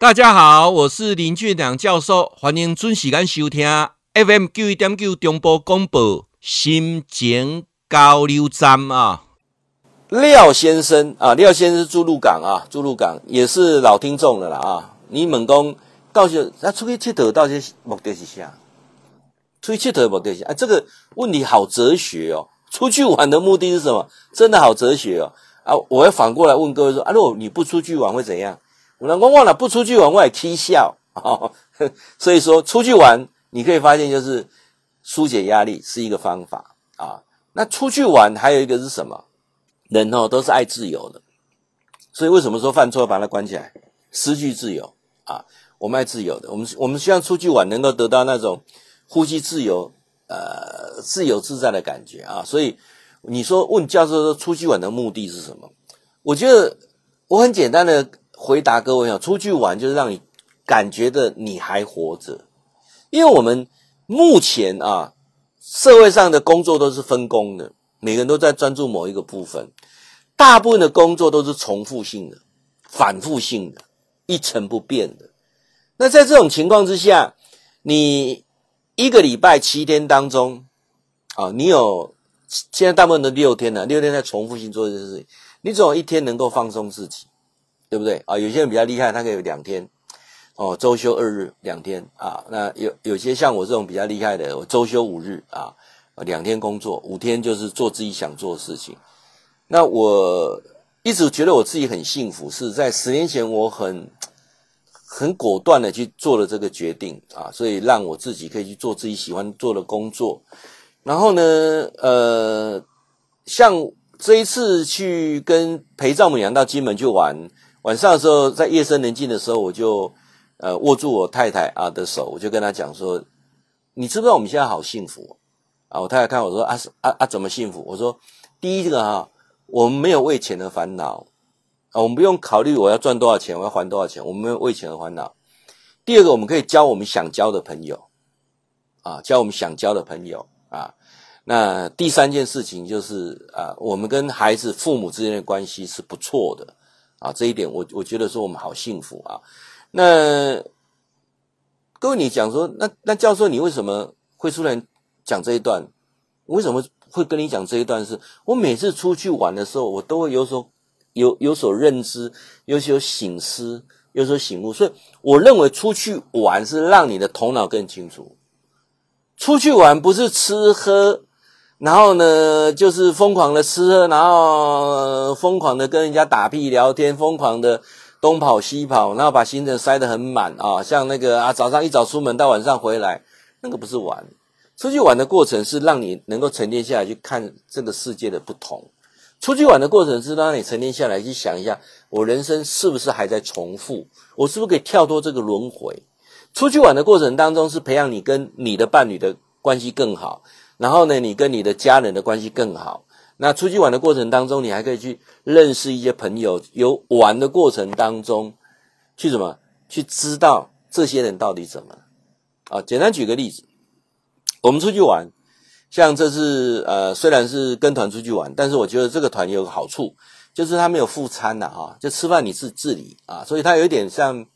大家好，我是林俊良教授，欢迎准时间收听 FM 九一点九中波广播心情交流站啊。廖先生啊，廖先生住鹿港啊，住鹿港也是老听众了啦啊。你问讲到时那出去佚佗到底目的是啥？出去佚佗目的是啊，这个问题好哲学哦。出去玩的目的是什么？真的好哲学哦啊！我要反过来问各位说啊，如果你不出去玩会怎样？我老公忘了不出去玩，我也踢笑啊。所以说出去玩，你可以发现就是纾解压力是一个方法啊。那出去玩还有一个是什么？人哦都是爱自由的，所以为什么说犯错把它关起来，失去自由啊？我们爱自由的，我们我们希望出去玩能够得到那种呼吸自由、呃自由自在的感觉啊。所以你说问教授说出去玩的目的是什么？我觉得我很简单的。回答各位啊，出去玩就是让你感觉的你还活着，因为我们目前啊，社会上的工作都是分工的，每个人都在专注某一个部分，大部分的工作都是重复性的、反复性的、一成不变的。那在这种情况之下，你一个礼拜七天当中啊，你有现在大部分都六天了，六天在重复性做这件事情，你总有一天能够放松自己。对不对啊？有些人比较厉害，他可以有两天，哦，周休二日两天啊。那有有些像我这种比较厉害的，我周休五日啊，两天工作，五天就是做自己想做的事情。那我一直觉得我自己很幸福，是在十年前我很很果断的去做了这个决定啊，所以让我自己可以去做自己喜欢做的工作。然后呢，呃，像这一次去跟陪丈母娘到金门去玩。晚上的时候，在夜深人静的时候，我就呃握住我太太啊的手，我就跟她讲说：“你知不知道我们现在好幸福啊？”我太太看我说：“啊啊啊，怎么幸福？”我说：“第一个哈，我们没有为钱的烦恼啊，我们不用考虑我要赚多少钱，我要还多少钱，我们没有为钱的烦恼。第二个，我们可以交我们想交的朋友啊，交我们想交的朋友啊。那第三件事情就是啊，我们跟孩子、父母之间的关系是不错的。”啊，这一点我我觉得说我们好幸福啊。那各位，你讲说，那那教授，你为什么会出来讲这一段？为什么会跟你讲这一段是？我每次出去玩的时候，我都会有所有有所认知，有所醒思，有所醒悟。所以我认为出去玩是让你的头脑更清楚。出去玩不是吃喝。然后呢，就是疯狂的吃喝，然后疯狂的跟人家打屁聊天，疯狂的东跑西跑，然后把行程塞得很满啊，像那个啊，早上一早出门到晚上回来，那个不是玩。出去玩的过程是让你能够沉淀下来去看这个世界的不同。出去玩的过程是让你沉淀下来去想一下，我人生是不是还在重复？我是不是可以跳脱这个轮回？出去玩的过程当中是培养你跟你的伴侣的关系更好。然后呢，你跟你的家人的关系更好。那出去玩的过程当中，你还可以去认识一些朋友。有玩的过程当中，去什么？去知道这些人到底怎么？啊，简单举个例子，我们出去玩，像这次呃，虽然是跟团出去玩，但是我觉得这个团有个好处，就是他没有副餐呐，哈，就吃饭你自自理啊，所以它有点像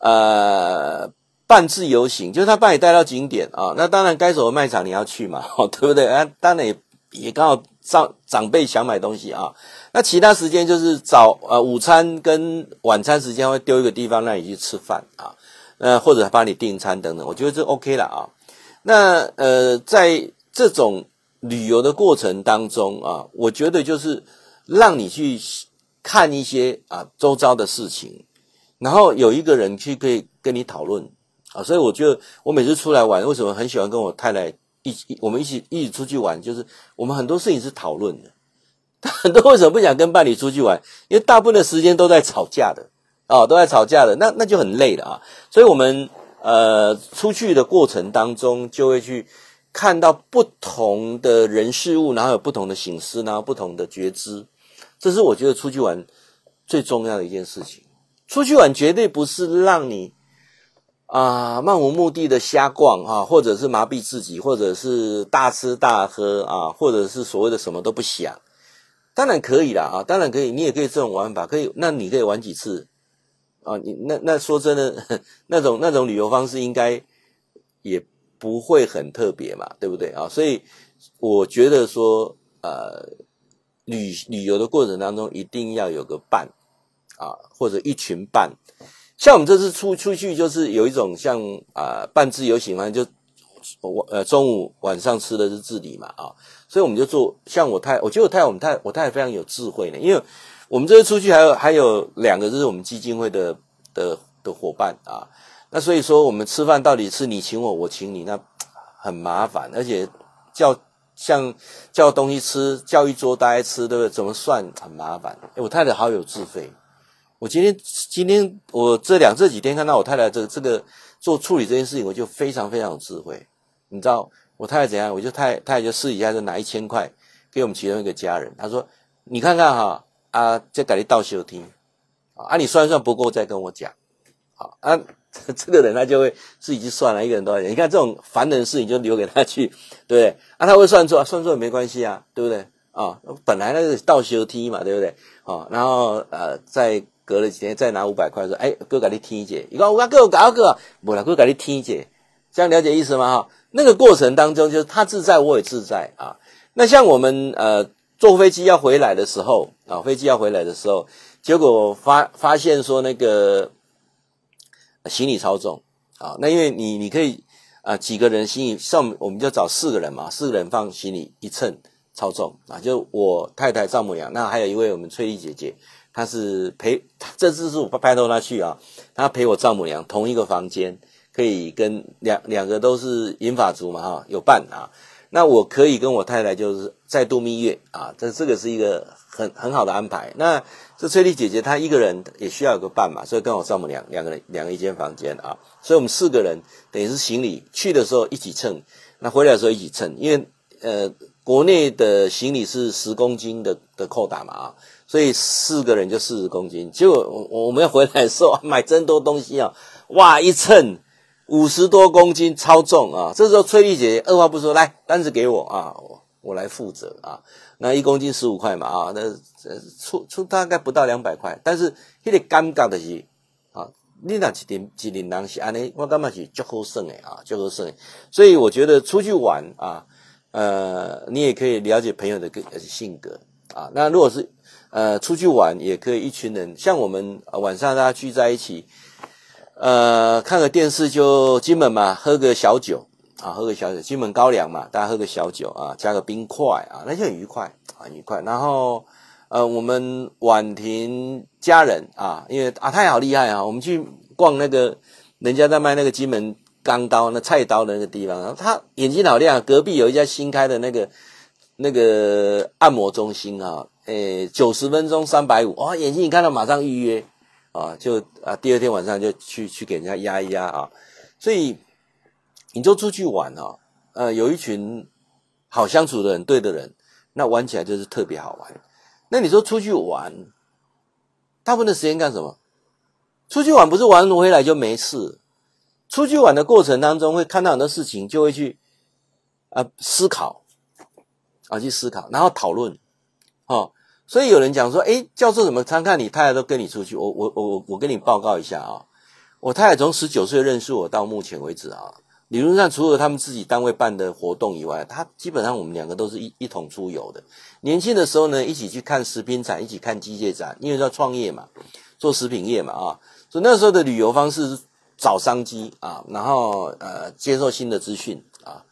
呃。半自由行，就是他把你带到景点啊，那当然该走的卖场你要去嘛，哦，对不对？啊，当然也也刚好长长辈想买东西啊，那其他时间就是早呃午餐跟晚餐时间会丢一个地方让你去吃饭啊，呃或者帮你订餐等等，我觉得这 OK 了啊。那呃在这种旅游的过程当中啊，我觉得就是让你去看一些啊周遭的事情，然后有一个人去可以跟你讨论。啊，所以我觉得我每次出来玩，为什么很喜欢跟我太太一起，我们一起一起出去玩，就是我们很多事情是讨论的。很多为什么不想跟伴侣出去玩？因为大部分的时间都在吵架的，啊，都在吵架的，那那就很累了啊。所以我们呃出去的过程当中，就会去看到不同的人事物，然后有不同的醒思，然后不同的觉知。这是我觉得出去玩最重要的一件事情。出去玩绝对不是让你。啊，漫无目的的瞎逛啊，或者是麻痹自己，或者是大吃大喝啊，或者是所谓的什么都不想，当然可以啦啊，当然可以，你也可以这种玩法，可以，那你可以玩几次啊，你那那说真的，那种那种旅游方式应该也不会很特别嘛，对不对啊？所以我觉得说，呃，旅旅游的过程当中一定要有个伴啊，或者一群伴。像我们这次出出去，就是有一种像啊、半自由行嘛，就我呃中午晚上吃的是自理嘛啊，所以我们就做像我太，我觉得我太我们太我太太非常有智慧呢，因为。我们这次出去还有还有两个，就是我们基金会的的的伙伴啊。那所以说，我们吃饭到底是你请我，我请你，那很麻烦，而且叫像叫东西吃，叫一桌大家吃，对不对？怎么算很麻烦。诶，我太太好有智慧。我今天今天我这两这几天看到我太太这这个做处理这件事情，我就非常非常有智慧。你知道我太太怎样？我就太太就私底下就拿一千块给我们其中一个家人，他说：“你看看哈。”啊，再给你倒休听，啊，你算一算不够再跟我讲，好啊，这个人他就会自己去算了，一个人多少钱？你看这种烦人的事情就留给他去，对不对？啊，他会算错，算错也没关系啊，对不对？啊，本来那个倒休听嘛，对不对？啊，然后呃，再隔了几天再拿五百块说，哎，哥给你听一节，你讲我哥搞个，不了，哥给你听一节，这样了解意思吗？哈，那个过程当中就是他自在，我也自在啊。那像我们呃。坐飞机要回来的时候啊，飞机要回来的时候，结果发发现说那个行李超重啊，那因为你你可以啊几个人行李上，我们就找四个人嘛，四个人放行李一称操纵啊，就我太太丈母娘，那还有一位我们翠丽姐姐，她是陪，这次是我拜托她去啊，她陪我丈母娘同一个房间，可以跟两两个都是银发族嘛哈，有伴啊。那我可以跟我太太就是再度蜜月啊，这这个是一个很很好的安排。那这翠丽姐姐她一个人也需要有个伴嘛，所以跟我丈母娘两个人两个一间房间啊，所以我们四个人等于是行李去的时候一起称，那回来的时候一起称，因为呃国内的行李是十公斤的的扣打嘛啊，所以四个人就四十公斤。结果我我们要回来的时候买真多东西啊，哇一称。五十多公斤，超重啊！这时候翠丽姐二话不说，来单子给我啊，我我来负责啊。那一公斤十五块嘛啊，那出出大概不到两百块，但是有点尴尬的是啊，你那几点几点东西啊？你我干嘛去就好胜诶啊，就好胜诶。所以我觉得出去玩啊，呃，你也可以了解朋友的个性格啊。那如果是呃出去玩，也可以一群人，像我们晚上大家聚在一起。呃，看个电视就金门嘛，喝个小酒啊，喝个小酒，金门高粱嘛，大家喝个小酒啊，加个冰块啊，那就很愉快，很愉快。然后呃，我们婉婷家人啊，因为啊，他也好厉害啊，我们去逛那个人家在卖那个金门钢刀、那菜刀的那个地方，然后他眼睛好亮，隔壁有一家新开的那个那个按摩中心啊，诶，九十分钟三百五，哇，眼睛一看到马上预约。啊，就啊，第二天晚上就去去给人家压一压啊，所以你就出去玩啊，呃，有一群好相处的人，对的人，那玩起来就是特别好玩。那你说出去玩，大部分的时间干什么？出去玩不是玩回来就没事，出去玩的过程当中会看到很多事情，就会去啊思考啊去思考，然后讨论，哦。所以有人讲说，诶，教授怎么常看你太太都跟你出去？我我我我跟你报告一下啊，我太太从十九岁认识我到目前为止啊，理论上除了他们自己单位办的活动以外，她基本上我们两个都是一一同出游的。年轻的时候呢，一起去看食品展，一起看机械展，因为要创业嘛，做食品业嘛啊，所以那时候的旅游方式是找商机啊，然后呃接受新的资讯啊，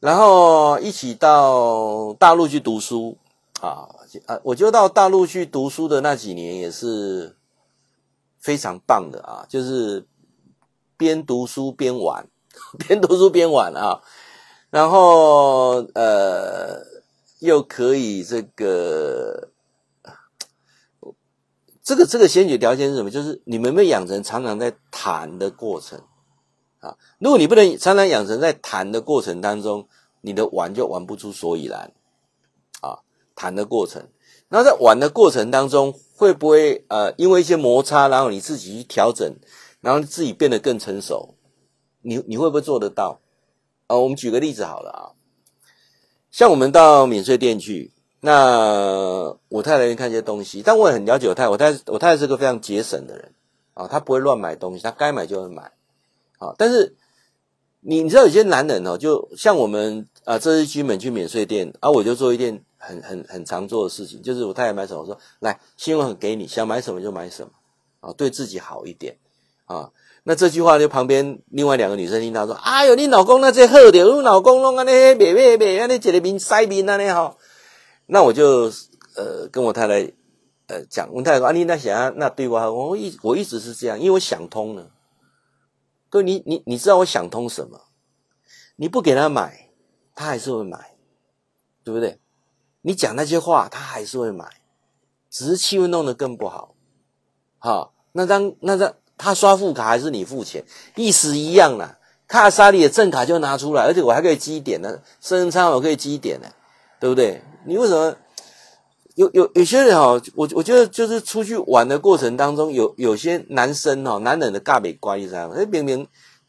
然后一起到大陆去读书啊。啊，我就到大陆去读书的那几年也是非常棒的啊，就是边读书边玩，边读书边玩啊，然后呃又可以这个这个这个先决条件是什么？就是你们没养成常常在谈的过程啊。如果你不能常常养成在谈的过程当中，你的玩就玩不出所以然啊。谈的过程，那在玩的过程当中，会不会呃，因为一些摩擦，然后你自己去调整，然后自己变得更成熟？你你会不会做得到？啊、我们举个例子好了啊，像我们到免税店去，那我太太看一些东西，但我也很了解我太太，我太太是个非常节省的人啊，她不会乱买东西，她该买就会买啊。但是你你知道有些男人哦，就像我们啊，这次居门去免税店啊，我就做一件很很很常做的事情，就是我太太买什么，我说来，信用卡给你，想买什么就买什么啊，对自己好一点啊。那这句话就旁边另外两个女生听到说，哎呦，你老公那这好的，你老公弄啊那些别别别，那这个面塞面啊那好，那我就呃跟我太太。呃，讲我太太说啊，你那想那对我，我一我一直是这样，因为我想通了。对，你你你知道我想通什么？你不给他买，他还是会买，对不对？你讲那些话，他还是会买，只是气氛弄得更不好。好，那张那张他刷副卡还是你付钱，意思一样啦。卡莎里的正卡就拿出来，而且我还可以积点呢，生日餐我可以积点呢，对不对？你为什么？有有有些人哈，我我觉得就是出去玩的过程当中，有有些男生哈，男人的尬美关系上，哎，明明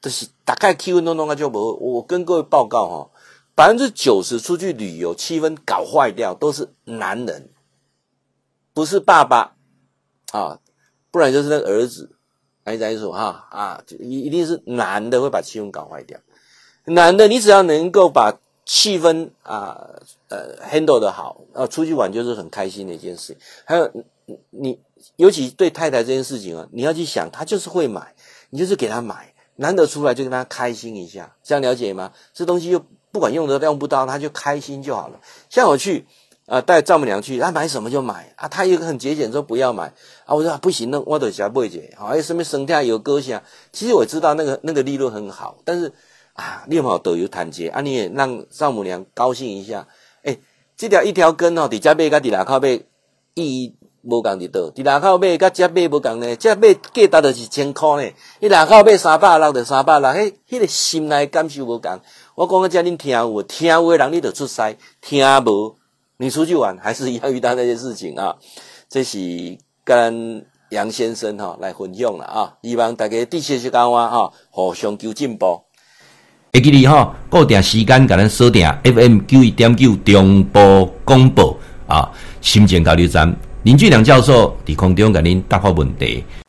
就是大概气氛弄弄啊就不。我跟各位报告哈，百分之九十出去旅游气氛搞坏掉都是男人，不是爸爸啊，不然就是那个儿子，还在说哈啊，一一定是男的会把气氛搞坏掉。男的，你只要能够把气氛啊。呃，handle 的好，呃，出去玩就是很开心的一件事。还有你，尤其对太太这件事情啊，你要去想，她就是会买，你就是给她买，难得出来就跟她开心一下，这样了解吗？这东西又不管用得用不到，她就开心就好了。像我去啊，带丈母娘去，她买什么就买啊，她又很节俭，说不要买啊，我说、啊、不行，那我得下不姐，好，还有什么生下有歌下，其实我知道那个那个利润很好，但是啊，你好都有谈结啊，你也让丈母娘高兴一下。这条一条根哦，伫遮买甲伫内口买意义无共伫倒，伫内口买甲遮买无共呢，遮买价值就是一千块呢。你内口买三百六，就三百六，迄迄个心内感受无共。我讲个遮恁听有，听有诶人你就出师，听无你出去玩还是一样遇到那些事情啊。这是跟杨先生哈来分享了啊，希望大家继续跟我哈互相求进步。会记你哈，固定时间甲咱锁定 FM 九一点九中波广播啊，心情交流站林俊良教授伫空中甲恁答复问题。